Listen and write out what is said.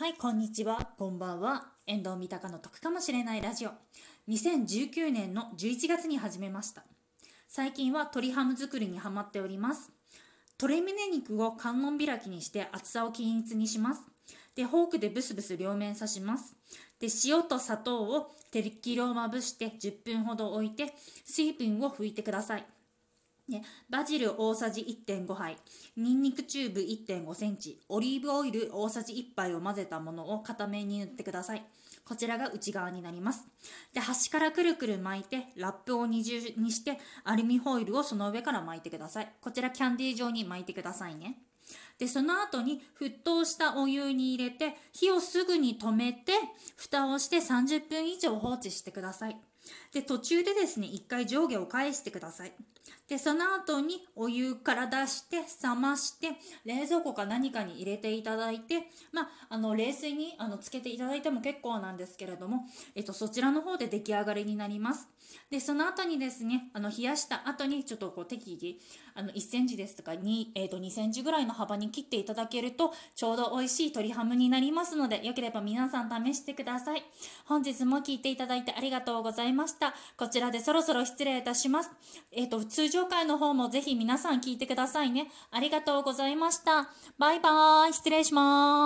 はい、こんにちは。こんばんは。遠藤三鷹の得かもしれないラジオ。2019年の11月に始めました。最近は鶏ハム作りにハマっております。鶏胸肉を観音開きにして厚さを均一にします。で、フォークでブスブス両面刺します。で、塩と砂糖を適量まぶして10分ほど置いて水分を拭いてください。ね、バジル大さじ1.5杯、ニンニクチューブ1.5センチ、オリーブオイル大さじ1杯を混ぜたものを片面に塗ってください。こちらが内側になります。で、端からくるくる巻いて、ラップを二重にして、アルミホイルをその上から巻いてください。こちらキャンディー状に巻いてくださいね。で、その後に沸騰したお湯に入れて、火をすぐに止めて、蓋をして30分以上放置してください。で、途中でですね、一回上下を返してください。で、その後にお湯から出して、冷まして、冷蔵庫か何かに入れていただいて、まあ、あの、冷水にあのつけていただいても結構なんですけれども、えっと、そちらの方で出来上がりになります。で、その後にですね、あの、冷やした後にちょっとこう適宜、あの、1センチですとか2、えっと、2センチぐらいの幅に切っていただけると、ちょうど美味しい鶏ハムになりますので、よければ皆さん試してください。本日も聞いていただいてありがとうございました。こちらでそろそろ失礼いたします。えっ、と、通常回の方もぜひ皆さん聞いてくださいね。ありがとうございました。バイバーイ。失礼します。